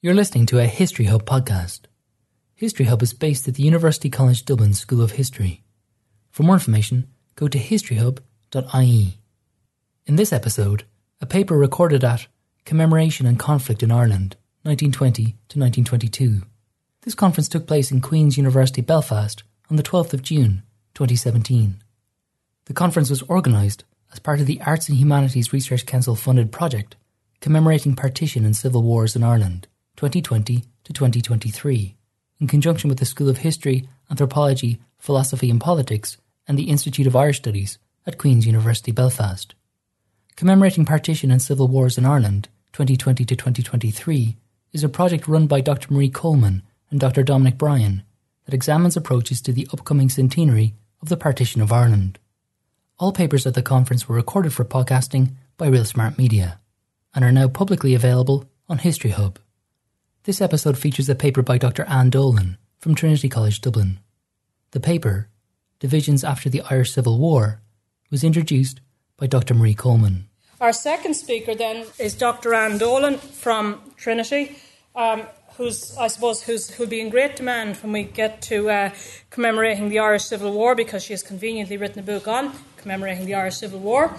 You're listening to a History Hub podcast. History Hub is based at the University College Dublin School of History. For more information, go to historyhub.ie. In this episode, a paper recorded at Commemoration and Conflict in Ireland, 1920 to 1922. This conference took place in Queen's University Belfast on the 12th of June, 2017. The conference was organised as part of the Arts and Humanities Research Council funded project commemorating partition and civil wars in Ireland. 2020 to 2023, in conjunction with the School of History, Anthropology, Philosophy and Politics and the Institute of Irish Studies at Queen's University Belfast. Commemorating Partition and Civil Wars in Ireland 2020 to 2023 is a project run by Dr. Marie Coleman and Dr. Dominic Bryan that examines approaches to the upcoming centenary of the partition of Ireland. All papers at the conference were recorded for podcasting by Real Smart Media and are now publicly available on History Hub. This episode features a paper by Dr. Anne Dolan from Trinity College Dublin. The paper, Divisions After the Irish Civil War, was introduced by Dr. Marie Coleman. Our second speaker then is Dr. Anne Dolan from Trinity. Um, who's I suppose who's who'll be in great demand when we get to uh, commemorating the Irish Civil War because she has conveniently written a book on commemorating the Irish Civil War.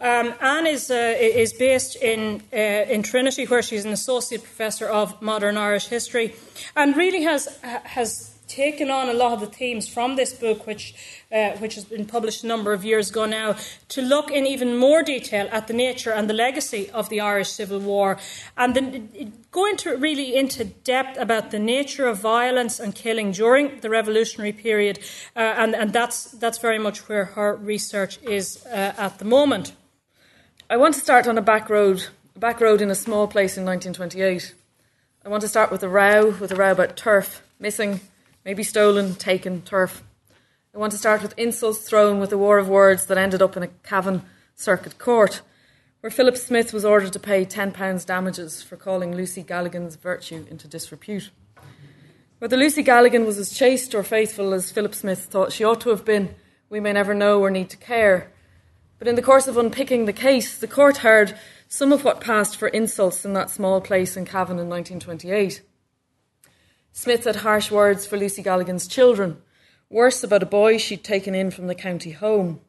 Um, Anne is uh, is based in uh, in Trinity where she's an associate professor of modern Irish history and really has has taken on a lot of the themes from this book, which uh, which has been published a number of years ago now, to look in even more detail at the nature and the legacy of the Irish Civil War, and then go into really into depth about the nature of violence and killing during the revolutionary period, uh, and and that's that's very much where her research is uh, at the moment. I want to start on a back road, a back road in a small place in 1928. I want to start with a row, with a row about turf, missing, maybe stolen, taken turf. I want to start with insults thrown with a war of words that ended up in a Cavan Circuit Court, where Philip Smith was ordered to pay £10 damages for calling Lucy Galligan's virtue into disrepute. Whether Lucy Galligan was as chaste or faithful as Philip Smith thought she ought to have been, we may never know or need to care. But in the course of unpicking the case, the court heard some of what passed for insults in that small place in Cavan in 1928. Smith had harsh words for Lucy Galligan's children, worse about a boy she'd taken in from the county home.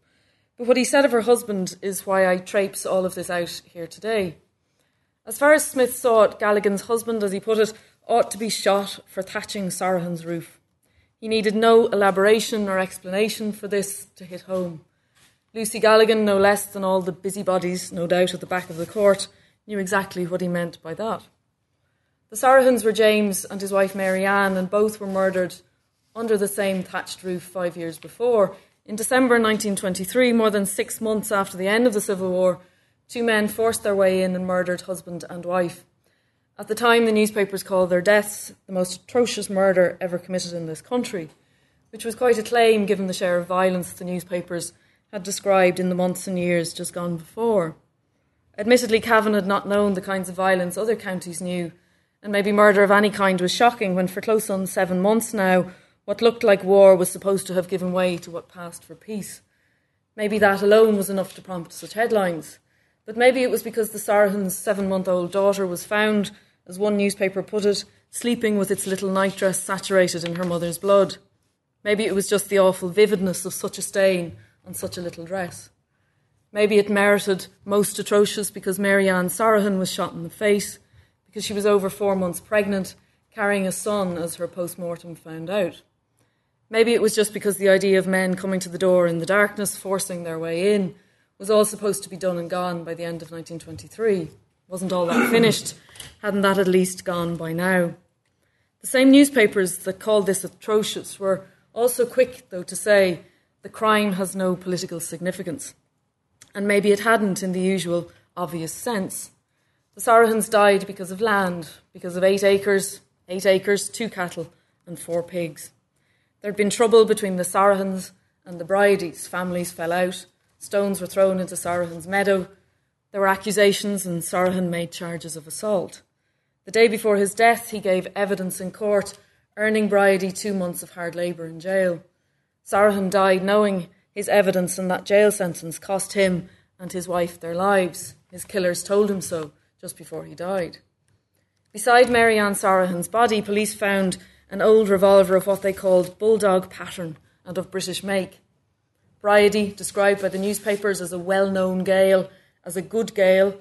But what he said of her husband is why I traipse all of this out here today. As far as Smith saw it, Galligan's husband, as he put it, ought to be shot for thatching Sarahan's roof. He needed no elaboration or explanation for this to hit home. Lucy Galligan, no less than all the busybodies, no doubt, at the back of the court, knew exactly what he meant by that. The Sarahans were James and his wife Mary Ann, and both were murdered under the same thatched roof five years before. In December 1923, more than six months after the end of the Civil War, two men forced their way in and murdered husband and wife. At the time, the newspapers called their deaths the most atrocious murder ever committed in this country, which was quite a claim given the share of violence the newspapers had described in the months and years just gone before. Admittedly, Cavan had not known the kinds of violence other counties knew, and maybe murder of any kind was shocking when, for close on seven months now, what looked like war was supposed to have given way to what passed for peace. Maybe that alone was enough to prompt such headlines. But maybe it was because the Sarahan's seven month old daughter was found, as one newspaper put it, sleeping with its little nightdress saturated in her mother's blood. Maybe it was just the awful vividness of such a stain on such a little dress. Maybe it merited most atrocious because Mary Ann Sarahan was shot in the face because she was over four months pregnant, carrying a son, as her post mortem found out. Maybe it was just because the idea of men coming to the door in the darkness, forcing their way in, was all supposed to be done and gone by the end of 1923. Wasn't all that finished? Hadn't that at least gone by now? The same newspapers that called this atrocious were also quick, though, to say the crime has no political significance. And maybe it hadn't in the usual obvious sense. The Sarahans died because of land, because of eight acres, eight acres, two cattle, and four pigs. There'd been trouble between the Sarahans and the Bridie's. Families fell out. Stones were thrown into Sarahan's meadow. There were accusations, and Sarahan made charges of assault. The day before his death, he gave evidence in court, earning Bridie two months of hard labour in jail. Sarahan died knowing his evidence and that jail sentence cost him and his wife their lives. His killers told him so just before he died. Beside Mary Ann Sarahan's body, police found an old revolver of what they called bulldog pattern and of British make. Bryody, described by the newspapers as a well known Gael, as a good Gael,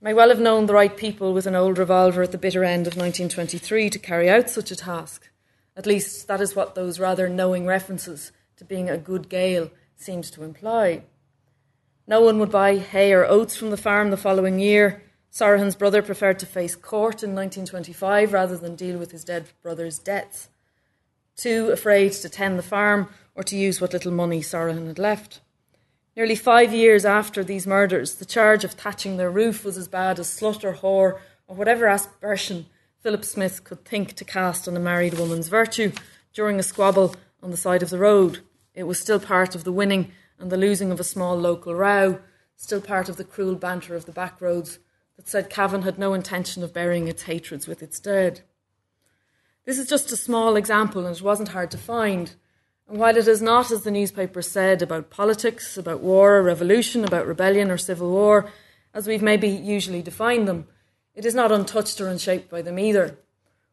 may well have known the right people with an old revolver at the bitter end of 1923 to carry out such a task. At least that is what those rather knowing references to being a good Gael seemed to imply. No one would buy hay or oats from the farm the following year. Sarahan's brother preferred to face court in 1925 rather than deal with his dead brother's debts. Too afraid to tend the farm or to use what little money Sarahan had left. Nearly five years after these murders, the charge of thatching their roof was as bad as slut or whore or whatever aspersion Philip Smith could think to cast on a married woman's virtue during a squabble on the side of the road. It was still part of the winning and the losing of a small local row, still part of the cruel banter of the back roads that said Cavan had no intention of burying its hatreds with its dead. This is just a small example, and it wasn't hard to find. And while it is not, as the newspaper said, about politics, about war or revolution, about rebellion or civil war, as we've maybe usually defined them, it is not untouched or unshaped by them either.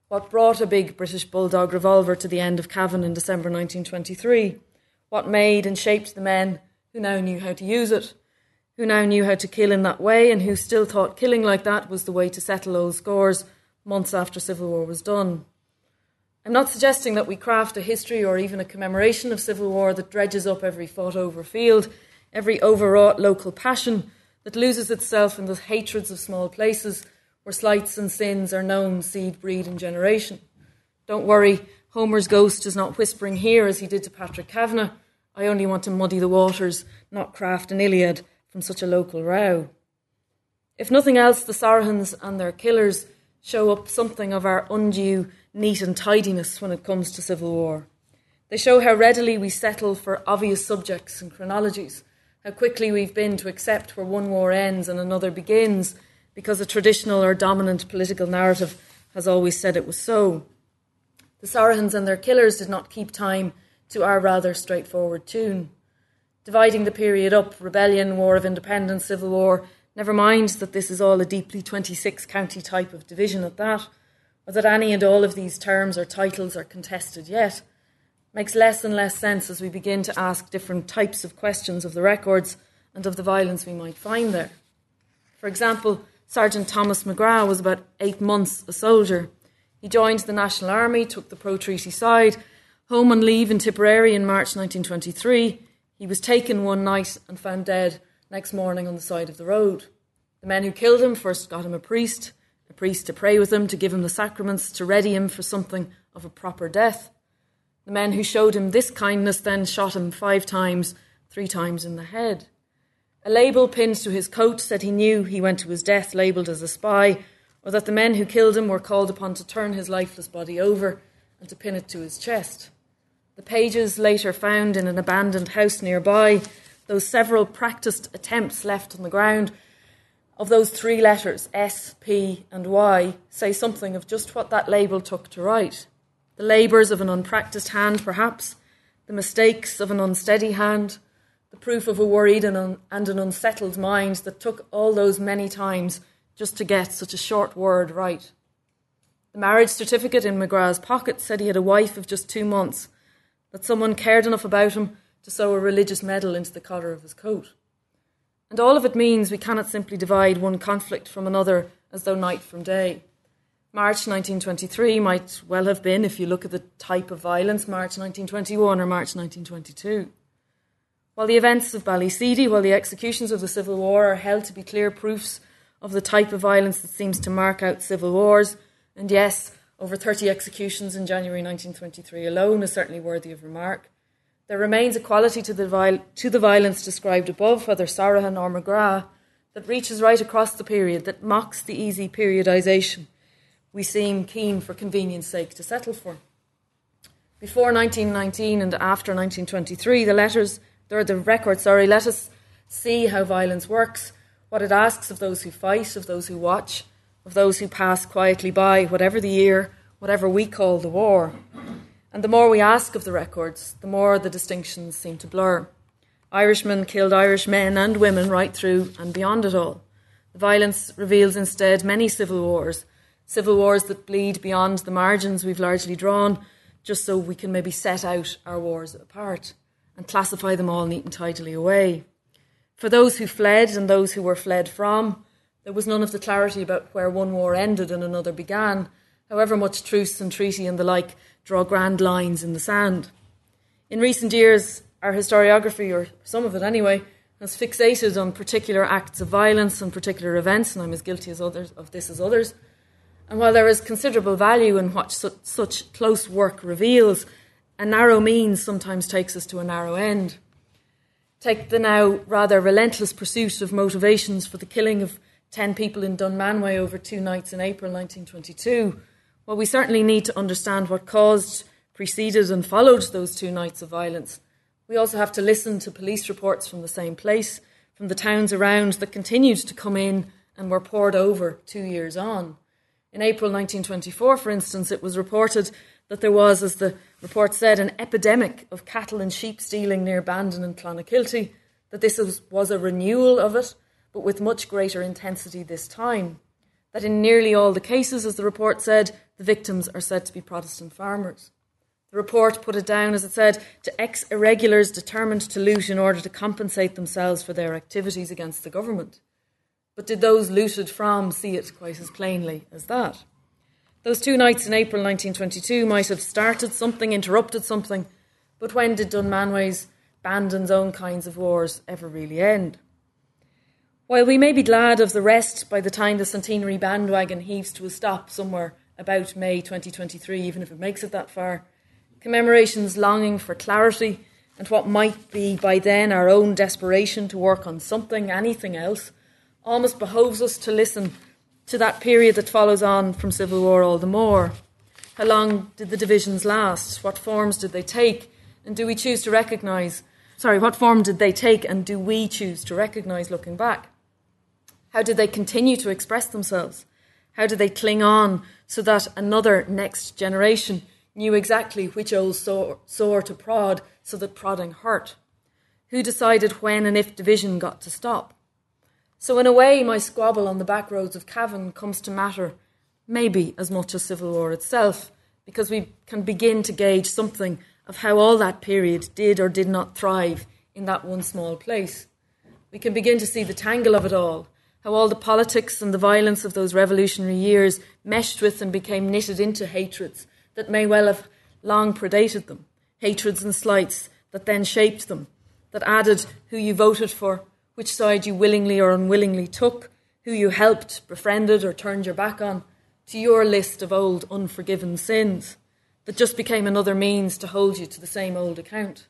What brought a big British bulldog revolver to the end of Cavan in December 1923? What made and shaped the men who now knew how to use it? Who now knew how to kill in that way and who still thought killing like that was the way to settle old scores months after civil war was done. I'm not suggesting that we craft a history or even a commemoration of civil war that dredges up every fought over field, every overwrought local passion that loses itself in the hatreds of small places where slights and sins are known seed, breed, and generation. Don't worry, Homer's ghost is not whispering here as he did to Patrick Kavanagh. I only want to muddy the waters, not craft an Iliad from such a local row. If nothing else, the Sarahans and their killers show up something of our undue neat and tidiness when it comes to civil war. They show how readily we settle for obvious subjects and chronologies, how quickly we've been to accept where one war ends and another begins because a traditional or dominant political narrative has always said it was so. The Sarahans and their killers did not keep time to our rather straightforward tune dividing the period up rebellion, war of independence, civil war. Never mind that this is all a deeply 26 county type of division at that, or that any and all of these terms or titles are contested yet. Makes less and less sense as we begin to ask different types of questions of the records and of the violence we might find there. For example, Sergeant Thomas McGrath was about eight months a soldier. He joined the National Army, took the pro treaty side, home on leave in Tipperary in March 1923 he was taken one night and found dead next morning on the side of the road. The men who killed him first got him a priest, a priest to pray with him, to give him the sacraments, to ready him for something of a proper death. The men who showed him this kindness then shot him five times, three times in the head. A label pinned to his coat said he knew he went to his death labelled as a spy, or that the men who killed him were called upon to turn his lifeless body over and to pin it to his chest. The pages later found in an abandoned house nearby, those several practiced attempts left on the ground of those three letters, S, P, and Y, say something of just what that label took to write. The labours of an unpracticed hand, perhaps, the mistakes of an unsteady hand, the proof of a worried and, un- and an unsettled mind that took all those many times just to get such a short word right. The marriage certificate in McGrath's pocket said he had a wife of just two months that someone cared enough about him to sew a religious medal into the collar of his coat. And all of it means we cannot simply divide one conflict from another as though night from day. March 1923 might well have been, if you look at the type of violence, March 1921 or March 1922. While the events of Ballyseedy, while the executions of the Civil War are held to be clear proofs of the type of violence that seems to mark out civil wars, and yes, over 30 executions in January 1923 alone is certainly worthy of remark. There remains a quality to the, viol- to the violence described above, whether Sarahan or McGrath, that reaches right across the period, that mocks the easy periodisation we seem keen for convenience sake to settle for. Before 1919 and after 1923, the letters, or the record, sorry, let us see how violence works, what it asks of those who fight, of those who watch, of those who pass quietly by, whatever the year, whatever we call the war. And the more we ask of the records, the more the distinctions seem to blur. Irishmen killed Irish men and women right through and beyond it all. The violence reveals instead many civil wars, Civil wars that bleed beyond the margins we've largely drawn, just so we can maybe set out our wars apart and classify them all neat and tidily away. For those who fled and those who were fled from, there was none of the clarity about where one war ended and another began, however much truce and treaty and the like draw grand lines in the sand. In recent years, our historiography, or some of it anyway, has fixated on particular acts of violence and particular events, and I'm as guilty as others of this as others. And while there is considerable value in what su- such close work reveals, a narrow means sometimes takes us to a narrow end. Take the now rather relentless pursuit of motivations for the killing of 10 people in Dunmanway over two nights in April 1922. Well, we certainly need to understand what caused, preceded, and followed those two nights of violence. We also have to listen to police reports from the same place, from the towns around that continued to come in and were poured over two years on. In April 1924, for instance, it was reported that there was, as the report said, an epidemic of cattle and sheep stealing near Bandon and Clonakilty, that this was, was a renewal of it, but with much greater intensity this time. That in nearly all the cases, as the report said, the victims are said to be Protestant farmers. The report put it down, as it said, to ex irregulars determined to loot in order to compensate themselves for their activities against the government. But did those looted from see it quite as plainly as that? Those two nights in April 1922 might have started something, interrupted something, but when did Dunmanway's, Bandon's own kinds of wars ever really end? While we may be glad of the rest by the time the centenary bandwagon heaves to a stop somewhere about May 2023, even if it makes it that far, commemorations longing for clarity and what might be by then our own desperation to work on something, anything else, almost behoves us to listen to that period that follows on from civil war all the more. How long did the divisions last? What forms did they take? And do we choose to recognise? Sorry, what form did they take and do we choose to recognise looking back? How did they continue to express themselves? How did they cling on so that another next generation knew exactly which old sore, sore to prod so that prodding hurt? Who decided when and if division got to stop? So, in a way, my squabble on the back roads of Cavan comes to matter maybe as much as civil war itself, because we can begin to gauge something of how all that period did or did not thrive in that one small place. We can begin to see the tangle of it all, how all the politics and the violence of those revolutionary years meshed with and became knitted into hatreds that may well have long predated them, hatreds and slights that then shaped them, that added who you voted for which side you willingly or unwillingly took, who you helped, befriended, or turned your back on, to your list of old unforgiven sins that just became another means to hold you to the same old account.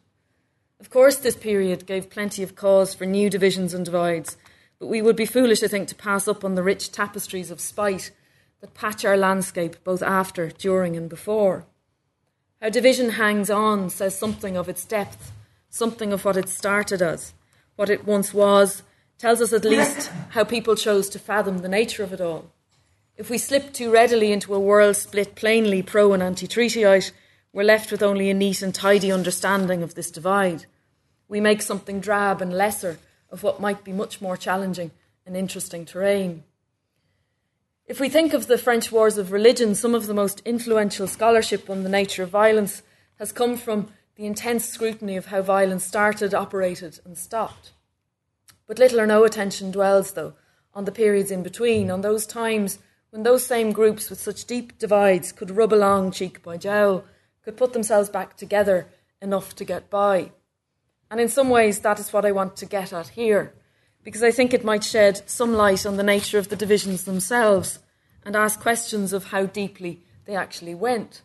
Of course, this period gave plenty of cause for new divisions and divides, but we would be foolish, I think, to pass up on the rich tapestries of spite that patch our landscape both after, during, and before. How division hangs on says something of its depth, something of what it started as what it once was, tells us at least how people chose to fathom the nature of it all. If we slip too readily into a world split plainly pro and anti treatyite, we're left with only a neat and tidy understanding of this divide. We make something drab and lesser of what might be much more challenging and interesting terrain. If we think of the French wars of religion, some of the most influential scholarship on the nature of violence has come from the intense scrutiny of how violence started, operated, and stopped. But little or no attention dwells, though, on the periods in between, on those times when those same groups with such deep divides could rub along cheek by jowl, could put themselves back together enough to get by. And in some ways, that is what I want to get at here, because I think it might shed some light on the nature of the divisions themselves and ask questions of how deeply they actually went.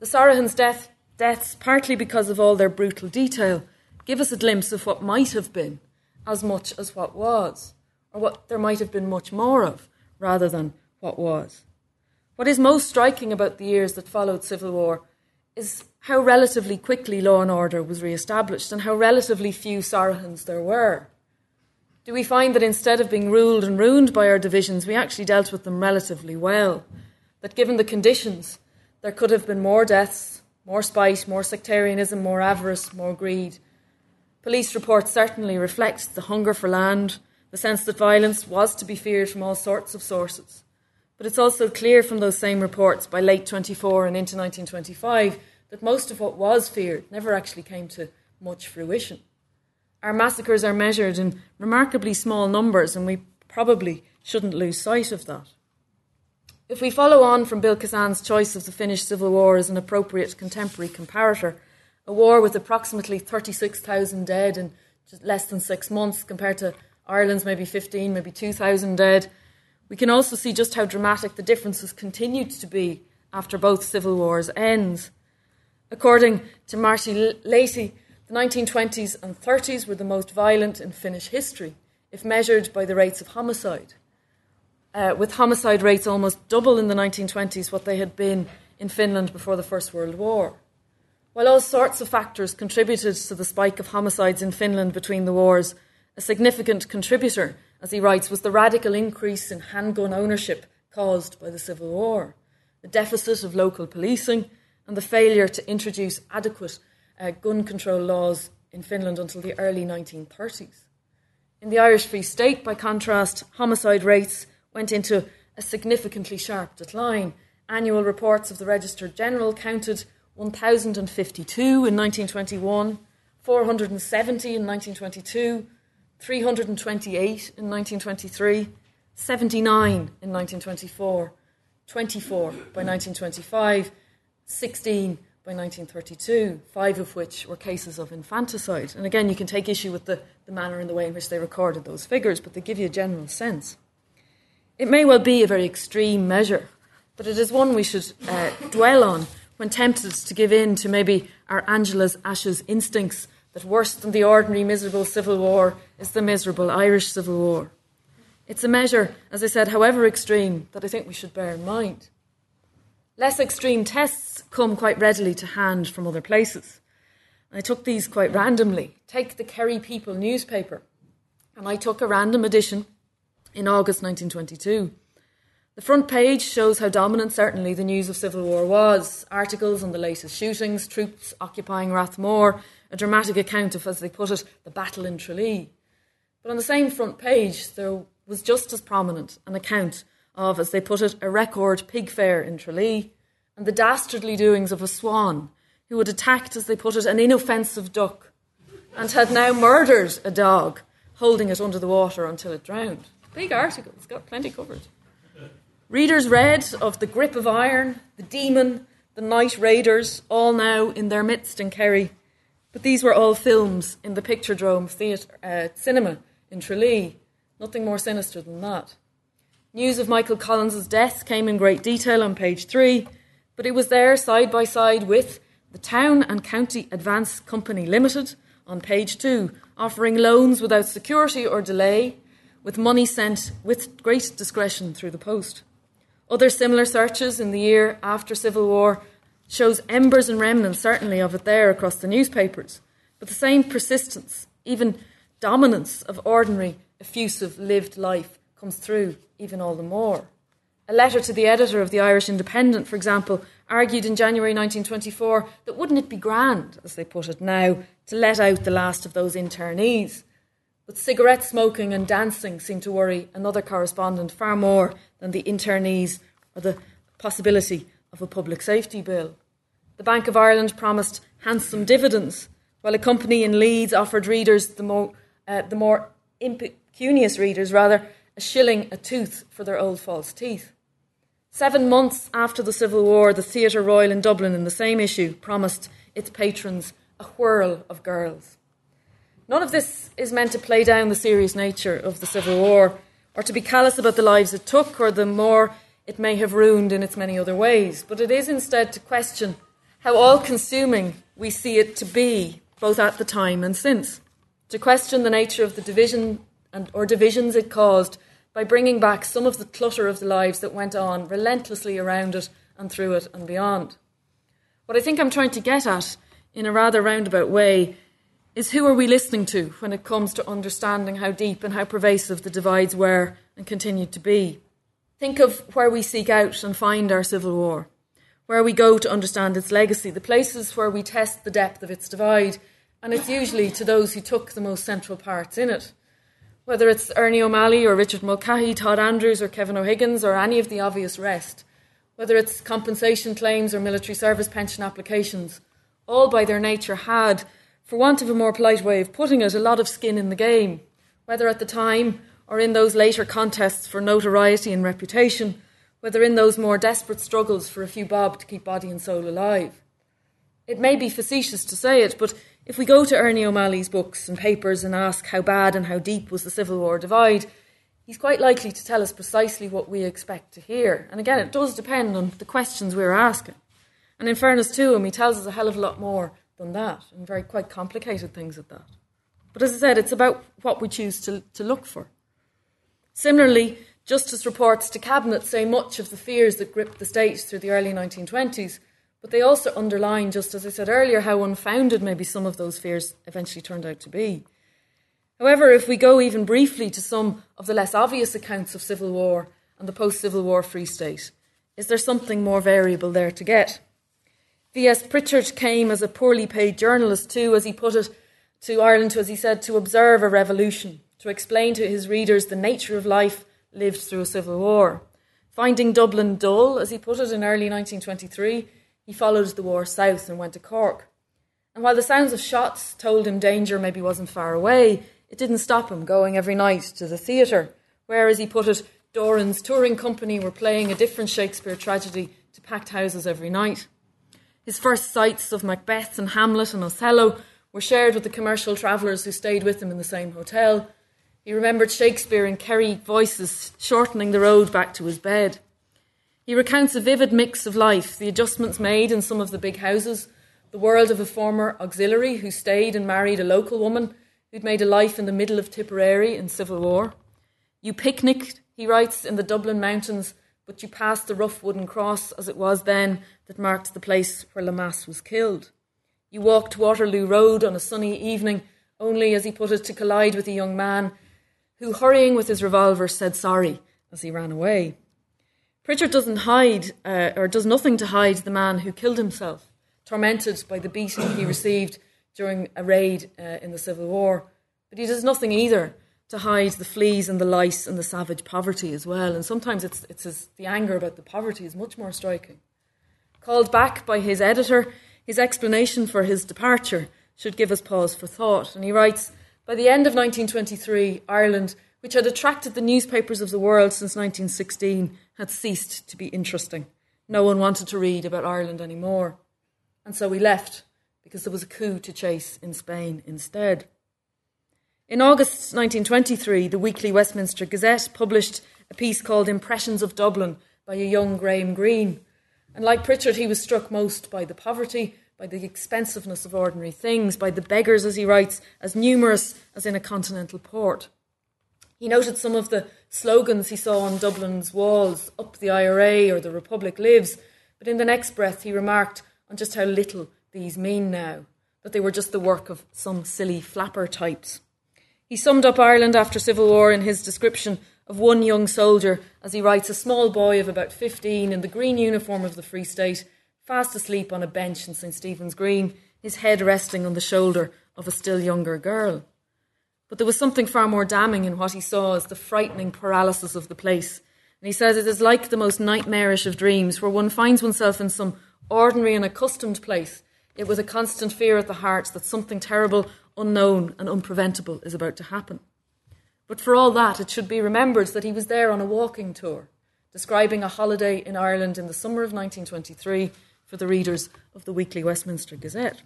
The Sarahan's death Deaths, partly because of all their brutal detail, give us a glimpse of what might have been as much as what was, or what there might have been much more of, rather than what was. What is most striking about the years that followed civil war is how relatively quickly law and order was re established and how relatively few Sarahans there were. Do we find that instead of being ruled and ruined by our divisions, we actually dealt with them relatively well? That given the conditions, there could have been more deaths, more spite, more sectarianism, more avarice, more greed. Police reports certainly reflect the hunger for land, the sense that violence was to be feared from all sorts of sources. But it's also clear from those same reports by late 24 and into 1925 that most of what was feared never actually came to much fruition. Our massacres are measured in remarkably small numbers, and we probably shouldn't lose sight of that. If we follow on from Bill Kissane's choice of the Finnish Civil War as an appropriate contemporary comparator, a war with approximately 36,000 dead in just less than six months compared to Ireland's maybe 15, maybe 2,000 dead, we can also see just how dramatic the differences continued to be after both civil wars' ends. According to Martti Lehti, the 1920s and 30s were the most violent in Finnish history, if measured by the rates of homicide, uh, with homicide rates almost double in the 1920s what they had been in Finland before the First World War. While all sorts of factors contributed to the spike of homicides in Finland between the wars, a significant contributor, as he writes, was the radical increase in handgun ownership caused by the Civil War, the deficit of local policing, and the failure to introduce adequate uh, gun control laws in Finland until the early 1930s. In the Irish Free State, by contrast, homicide rates went into a significantly sharp decline. Annual reports of the Register General counted 1,052 in 1921, 470 in 1922, 328 in 1923, 79 in 1924, 24 by 1925, 16 by 1932, five of which were cases of infanticide. And again, you can take issue with the, the manner and the way in which they recorded those figures, but they give you a general sense. It may well be a very extreme measure, but it is one we should uh, dwell on when tempted to give in to maybe our Angela's Ashes instincts that worse than the ordinary miserable civil war is the miserable Irish civil war. It's a measure, as I said, however extreme, that I think we should bear in mind. Less extreme tests come quite readily to hand from other places. I took these quite randomly. Take the Kerry People newspaper, and I took a random edition in August 1922. The front page shows how dominant, certainly, the news of civil war was. Articles on the latest shootings, troops occupying Rathmore, a dramatic account of, as they put it, the battle in Tralee. But on the same front page, there was just as prominent an account of, as they put it, a record pig fair in Tralee, and the dastardly doings of a swan who had attacked, as they put it, an inoffensive duck, and had now murdered a dog, holding it under the water until it drowned. Big article, it's got plenty covered. Readers read of the grip of iron, the demon, the night raiders, all now in their midst in Kerry. But these were all films in the Picturedrome Theatre uh, Cinema in Tralee. Nothing more sinister than that. News of Michael Collins's death came in great detail on page three, but it was there side by side with the Town and County Advance Company Limited on page two, offering loans without security or delay, with money sent with great discretion through the post. Other similar searches in the year after Civil War shows embers and remnants, certainly, of it there across the newspapers, but the same persistence, even dominance of ordinary, effusive, lived life comes through even all the more. A letter to the editor of the Irish Independent, for example, argued in January 1924 that wouldn't it be grand, as they put it now, to let out the last of those internees? But cigarette smoking and dancing seemed to worry another correspondent far more than the internees or the possibility of a public safety bill. The Bank of Ireland promised handsome dividends, while a company in Leeds offered readers, the more, uh, the more impecunious readers rather, a shilling a tooth for their old false teeth. Seven months after the Civil War, the Theatre Royal in Dublin, in the same issue, promised its patrons a whirl of girls. None of this is meant to play down the serious nature of the Civil War, or to be callous about the lives it took, or the more it may have ruined in its many other ways, but it is instead to question how all consuming we see it to be, both at the time and since. To question the nature of the division and, or divisions it caused by bringing back some of the clutter of the lives that went on relentlessly around it and through it and beyond. What I think I'm trying to get at, in a rather roundabout way, is who are we listening to when it comes to understanding how deep and how pervasive the divides were and continued to be. Think of where we seek out and find our civil war, where we go to understand its legacy, the places where we test the depth of its divide, and it's usually to those who took the most central parts in it Whether it's Ernie O'Malley or Richard Mulcahy, Todd Andrews or Kevin O'Higgins or any of the obvious rest, whether it's compensation claims or military service pension applications, all by their nature had, for want of a more polite way of putting it, a lot of skin in the game, whether at the time or in those later contests for notoriety and reputation, whether in those more desperate struggles for a few bob to keep body and soul alive. It may be facetious to say it, but if we go to Ernie O'Malley's books and papers and ask how bad and how deep was the Civil War divide, he's quite likely to tell us precisely what we expect to hear. And again, it does depend on the questions we're asking. And in fairness to him, he tells us a hell of a lot more than that, and very quite complicated things at that. But as I said, it's about what we choose to, to look for. Similarly, Justice reports to Cabinet say much of the fears that gripped the state through the early 1920s, but they also underline, just as I said earlier, how unfounded maybe some of those fears eventually turned out to be. However, if we go even briefly to some of the less obvious accounts of civil war and the post Civil War Free State, is there something more variable there to get? V.S. Pritchett came as a poorly paid journalist too, as he put it, to Ireland, as he said, to observe a revolution, to explain to his readers the nature of life lived through a civil war. Finding Dublin dull, as he put it in early 1923, he followed the war south and went to Cork. And while the sounds of shots told him danger maybe wasn't far away, it didn't stop him going every night to the theatre, where, as he put it, Doran's touring company were playing a different Shakespeare tragedy to packed houses every night. His first sights of Macbeth and Hamlet and Othello were shared with the commercial travellers who stayed with him in the same hotel. He remembered Shakespeare in Kerry voices shortening the road back to his bed. He recounts a vivid mix of life, the adjustments made in some of the big houses, the world of a former auxiliary who stayed and married a local woman who'd made a life in the middle of Tipperary in Civil War. You picnicked, he writes, in the Dublin mountains but you passed the rough wooden cross as it was then that marked the place where Lemass was killed. You walked Waterloo Road on a sunny evening, only, as he put it, to collide with a young man who, hurrying with his revolver, said sorry as he ran away. Pritchett doesn't hide, uh, or does nothing to hide, the man who killed himself, tormented by the beating he received during a raid uh, in the Civil War. But he does nothing either to hide the fleas and the lice and the savage poverty as well. And sometimes it's, it's his, the anger about the poverty is much more striking. Called back by his editor, his explanation for his departure should give us pause for thought. And he writes By the end of 1923, Ireland, which had attracted the newspapers of the world since 1916, had ceased to be interesting. No one wanted to read about Ireland anymore. And so we left because there was a coup to chase in Spain instead. In August 1923, the weekly Westminster Gazette published a piece called Impressions of Dublin by a young Graham Greene. And like Pritchett, he was struck most by the poverty, by the expensiveness of ordinary things, by the beggars, as he writes, as numerous as in a continental port. He noted some of the slogans he saw on Dublin's walls, up the IRA or the Republic lives, but in the next breath he remarked on just how little these mean now, that they were just the work of some silly flapper types. He summed up Ireland after Civil War in his description of one young soldier as he writes a small boy of about 15 in the green uniform of the Free State, fast asleep on a bench in St Stephen's Green, his head resting on the shoulder of a still younger girl. But there was something far more damning in what he saw as the frightening paralysis of the place. And he says it is like the most nightmarish of dreams, where one finds oneself in some ordinary and accustomed place, yet with a constant fear at the heart that something terrible unknown and unpreventable is about to happen. But for all that, it should be remembered that he was there on a walking tour, describing a holiday in Ireland in the summer of 1923 for the readers of the weekly Westminster Gazette.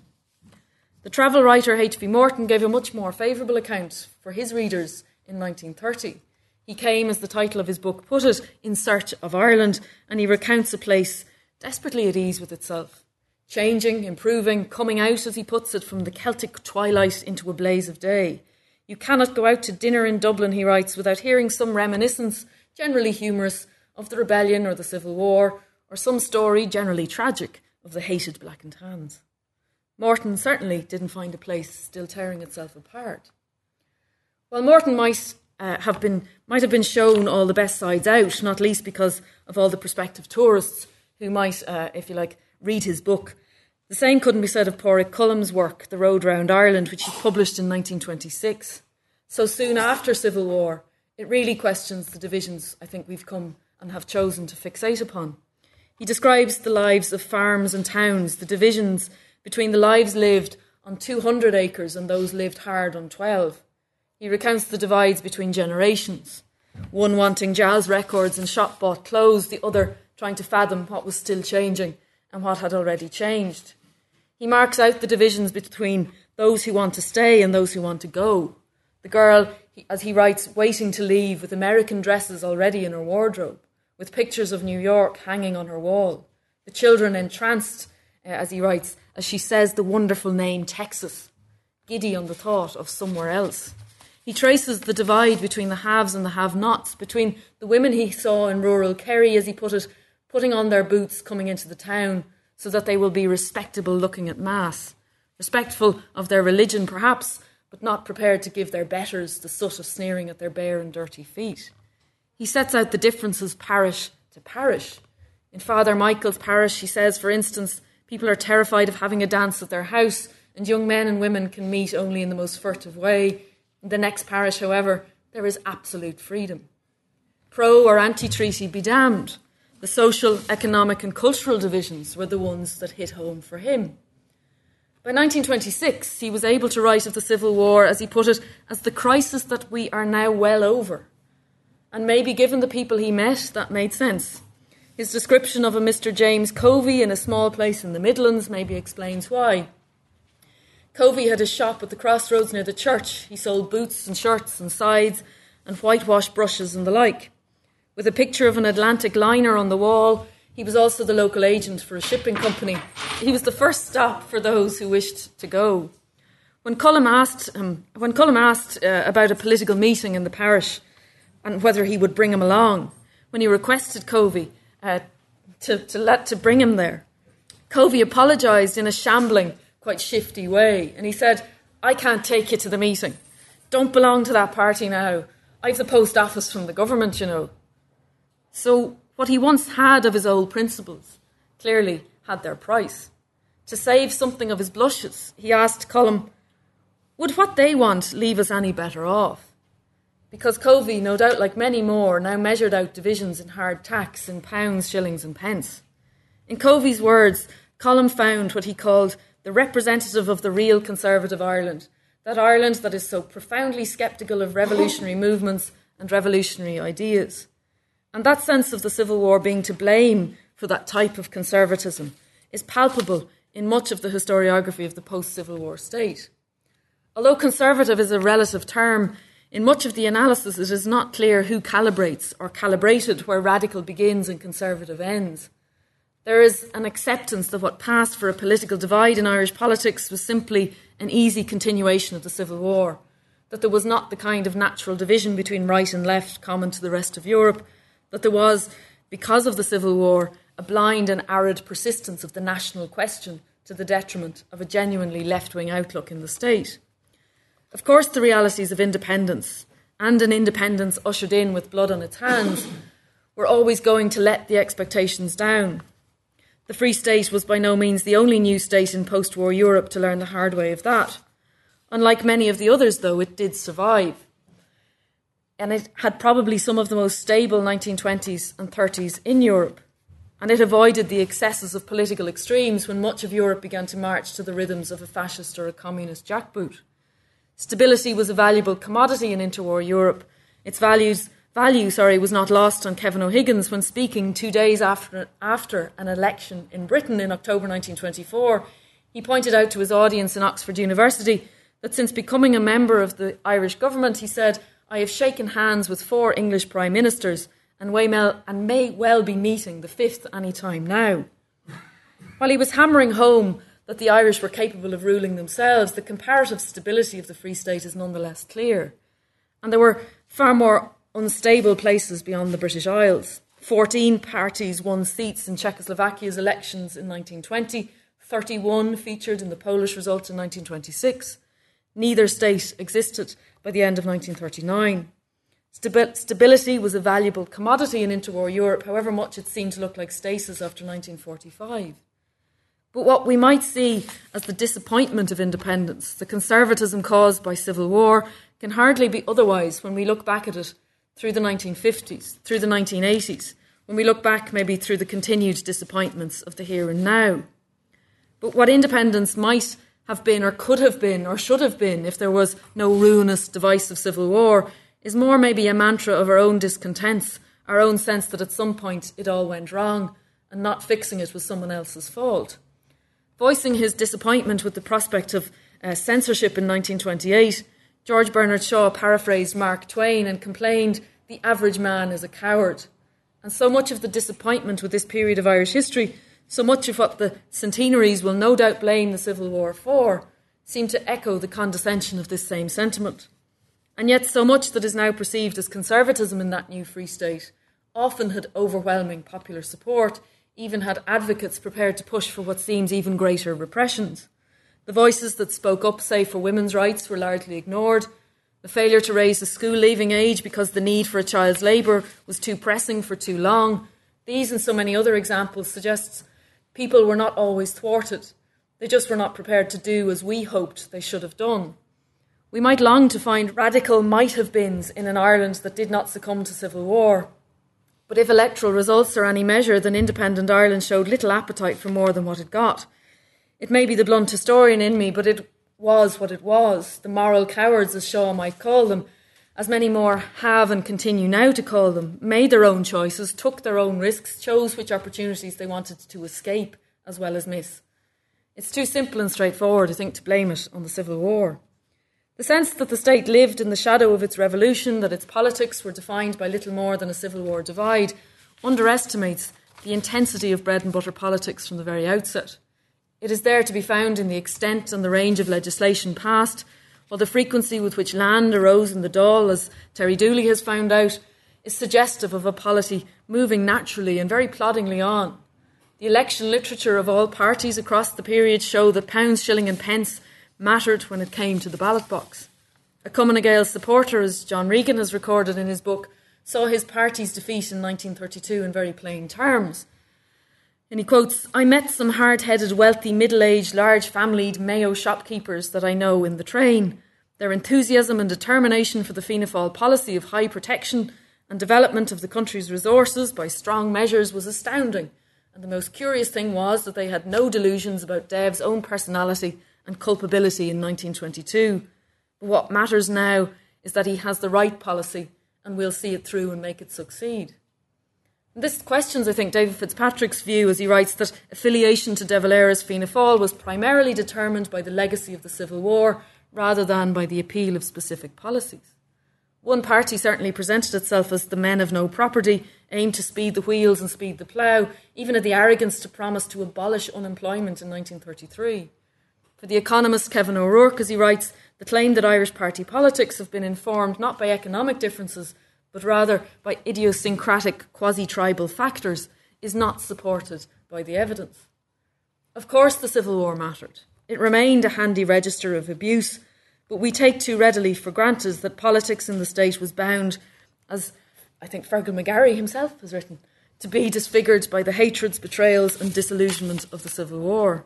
The travel writer H.V. Morton gave a much more favourable account for his readers in 1930. He came, as the title of his book put it, in search of Ireland, and he recounts a place desperately at ease with itself, changing, improving, coming out, as he puts it, from the Celtic twilight into a blaze of day. You cannot go out to dinner in Dublin, he writes, without hearing some reminiscence, generally humorous, of the rebellion or the civil war, or some story, generally tragic, of the hated blackened and Tans. Morton certainly didn't find a place still tearing itself apart. While Morton might uh, have been might have been shown all the best sides out, not least because of all the prospective tourists who might, uh, if you like, read his book. The same couldn't be said of Padraic Colum's work, The Road Round Ireland, which he published in 1926. So soon after civil war, it really questions the divisions I think we've come and have chosen to fixate upon. He describes the lives of farms and towns, the divisions between the lives lived on 200 acres and those lived hard on 12. He recounts the divides between generations, one wanting jazz records and shop bought clothes, the other trying to fathom what was still changing and what had already changed. He marks out the divisions between those who want to stay and those who want to go. The girl, as he writes, waiting to leave with American dresses already in her wardrobe, with pictures of New York hanging on her wall. The children entranced, uh, as he writes, as she says the wonderful name Texas, giddy on the thought of somewhere else. He traces the divide between the haves and the have nots, between the women he saw in rural Kerry, as he put it, putting on their boots coming into the town so that they will be respectable looking at Mass, respectful of their religion perhaps, but not prepared to give their betters the soot of sneering at their bare and dirty feet. He sets out the differences parish to parish. In Father Michael's parish, he says, for instance, people are terrified of having a dance at their house, and young men and women can meet only in the most furtive way. In the next parish, however, there is absolute freedom. Pro or anti treaty be damned. The social, economic, and cultural divisions were the ones that hit home for him. By 1926, he was able to write of the Civil War, as he put it, as the crisis that we are now well over. And maybe given the people he met, that made sense. His description of a Mr. James Covey in a small place in the Midlands maybe explains why. Covey had a shop at the crossroads near the church. He sold boots and shirts and sides and whitewash brushes and the like. With a picture of an Atlantic liner on the wall, he was also the local agent for a shipping company. He was the first stop for those who wished to go. When Colum asked, him, when Colum asked uh, about a political meeting in the parish and whether he would bring him along, when he requested Covey uh, to, to, let, to bring him there, Covey apologised in a shambling, quite shifty way, and he said, I can't take you to the meeting. Don't belong to that party now. I've the post office from the government, you know. So what he once had of his old principles clearly had their price. To save something of his blushes, he asked Colum, Would what they want leave us any better off? Because Covey, no doubt like many more, now measured out divisions in hard tax in pounds, shillings, and pence. In Covey's words, Colum found what he called the representative of the real conservative Ireland, that Ireland that is so profoundly sceptical of revolutionary movements and revolutionary ideas. And that sense of the Civil War being to blame for that type of conservatism is palpable in much of the historiography of the post Civil War state. Although conservative is a relative term, in much of the analysis it is not clear who calibrates or calibrated where radical begins and conservative ends. There is an acceptance that what passed for a political divide in Irish politics was simply an easy continuation of the Civil War, that there was not the kind of natural division between right and left common to the rest of Europe, that there was, because of the Civil War, a blind and arid persistence of the national question to the detriment of a genuinely left wing outlook in the state. Of course, the realities of independence and an independence ushered in with blood on its hands were always going to let the expectations down. The Free State was by no means the only new state in post war Europe to learn the hard way of that. Unlike many of the others, though, it did survive and it had probably some of the most stable 1920s and 30s in Europe. And it avoided the excesses of political extremes when much of Europe began to march to the rhythms of a fascist or a communist jackboot. Stability was a valuable commodity in interwar Europe. Its values, value sorry, was not lost on Kevin O'Higgins when speaking two days after, after an election in Britain in October 1924. He pointed out to his audience in Oxford University that since becoming a member of the Irish government, he said, I have shaken hands with four English Prime Ministers and, and may well be meeting the fifth any time now. While he was hammering home that the Irish were capable of ruling themselves, the comparative stability of the Free State is nonetheless clear. And there were far more unstable places beyond the British Isles. 14 parties won seats in Czechoslovakia's elections in 1920, 31 featured in the Polish result in 1926. Neither state existed by the end of 1939. stability was a valuable commodity in interwar Europe, however much it seemed to look like stasis after 1945. But what we might see as the disappointment of independence, the conservatism caused by civil war, can hardly be otherwise when we look back at it through the 1950s, through the 1980s, when we look back maybe through the continued disappointments of the here and now. But what independence might have been, or could have been, or should have been, if there was no ruinous, divisive civil war, is more maybe a mantra of our own discontents, our own sense that at some point it all went wrong, and not fixing it was someone else's fault. Voicing his disappointment with the prospect of uh, censorship in 1928, George Bernard Shaw paraphrased Mark Twain and complained, The average man is a coward. And so much of the disappointment with this period of Irish history, so much of what the centenaries will no doubt blame the Civil War for, seemed to echo the condescension of this same sentiment. And yet, so much that is now perceived as conservatism in that new Free State often had overwhelming popular support, even had advocates prepared to push for what seems even greater repressions. The voices that spoke up, say, for women's rights were largely ignored. The failure to raise the school leaving age because the need for a child's labour was too pressing for too long. These and so many other examples suggests people were not always thwarted. They just were not prepared to do as we hoped they should have done. We might long to find radical might have beens in an Ireland that did not succumb to civil war. But if electoral results are any measure, then independent Ireland showed little appetite for more than what it got. It may be the blunt historian in me, but it was what it was. The moral cowards, as Shaw might call them, as many more have and continue now to call them, made their own choices, took their own risks, chose which opportunities they wanted to escape as well as miss. It's too simple and straightforward, I think, to blame it on the Civil War. The sense that the state lived in the shadow of its revolution, that its politics were defined by little more than a Civil War divide, underestimates the intensity of bread and butter politics from the very outset. It is there to be found in the extent and the range of legislation passed, while the frequency with which land arose in the Dáil, as Terry Dooley has found out, is suggestive of a polity moving naturally and very ploddingly on. The election literature of all parties across the period show that pounds, shilling, and pence mattered when it came to the ballot box. A Cumann Gael supporter, as John Regan has recorded in his book, saw his party's defeat in 1932 in very plain terms. And he quotes I met some hard headed, wealthy, middle aged, large familied Mayo shopkeepers that I know in the train. Their enthusiasm and determination for the Fianna Fáil policy of high protection and development of the country's resources by strong measures was astounding. And the most curious thing was that they had no delusions about Dev's own personality and culpability in 1922. But what matters now is that he has the right policy and we'll see it through and make it succeed. This questions, I think, David Fitzpatrick's view as he writes that affiliation to De Valera's Fianna Fáil was primarily determined by the legacy of the Civil War rather than by the appeal of specific policies. One party certainly presented itself as the men of no property, aimed to speed the wheels and speed the plough, even had the arrogance to promise to abolish unemployment in 1933. For the economist Kevin O'Rourke, as he writes, the claim that Irish party politics have been informed not by economic differences but rather by idiosyncratic quasi tribal factors, is not supported by the evidence. Of course, the Civil War mattered. It remained a handy register of abuse, but we take too readily for granted that politics in the state was bound, as I think Fearghal McGarry himself has written, to be disfigured by the hatreds, betrayals, and disillusionment of the Civil War.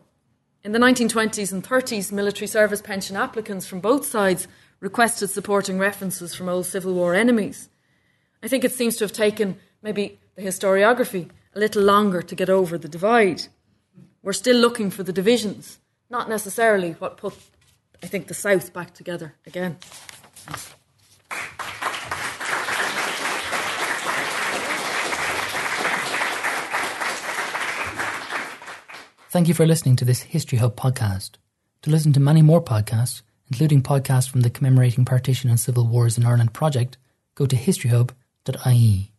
In the 1920s and 30s, military service pension applicants from both sides requested supporting references from old Civil War enemies. I think it seems to have taken maybe the historiography a little longer to get over the divide. We're still looking for the divisions, not necessarily what put, I think, the South back together again. Thank you for listening to this History Hub podcast. To listen to many more podcasts, including podcasts from the Commemorating Partition and Civil Wars in Ireland project, go to historyhub.com.ie.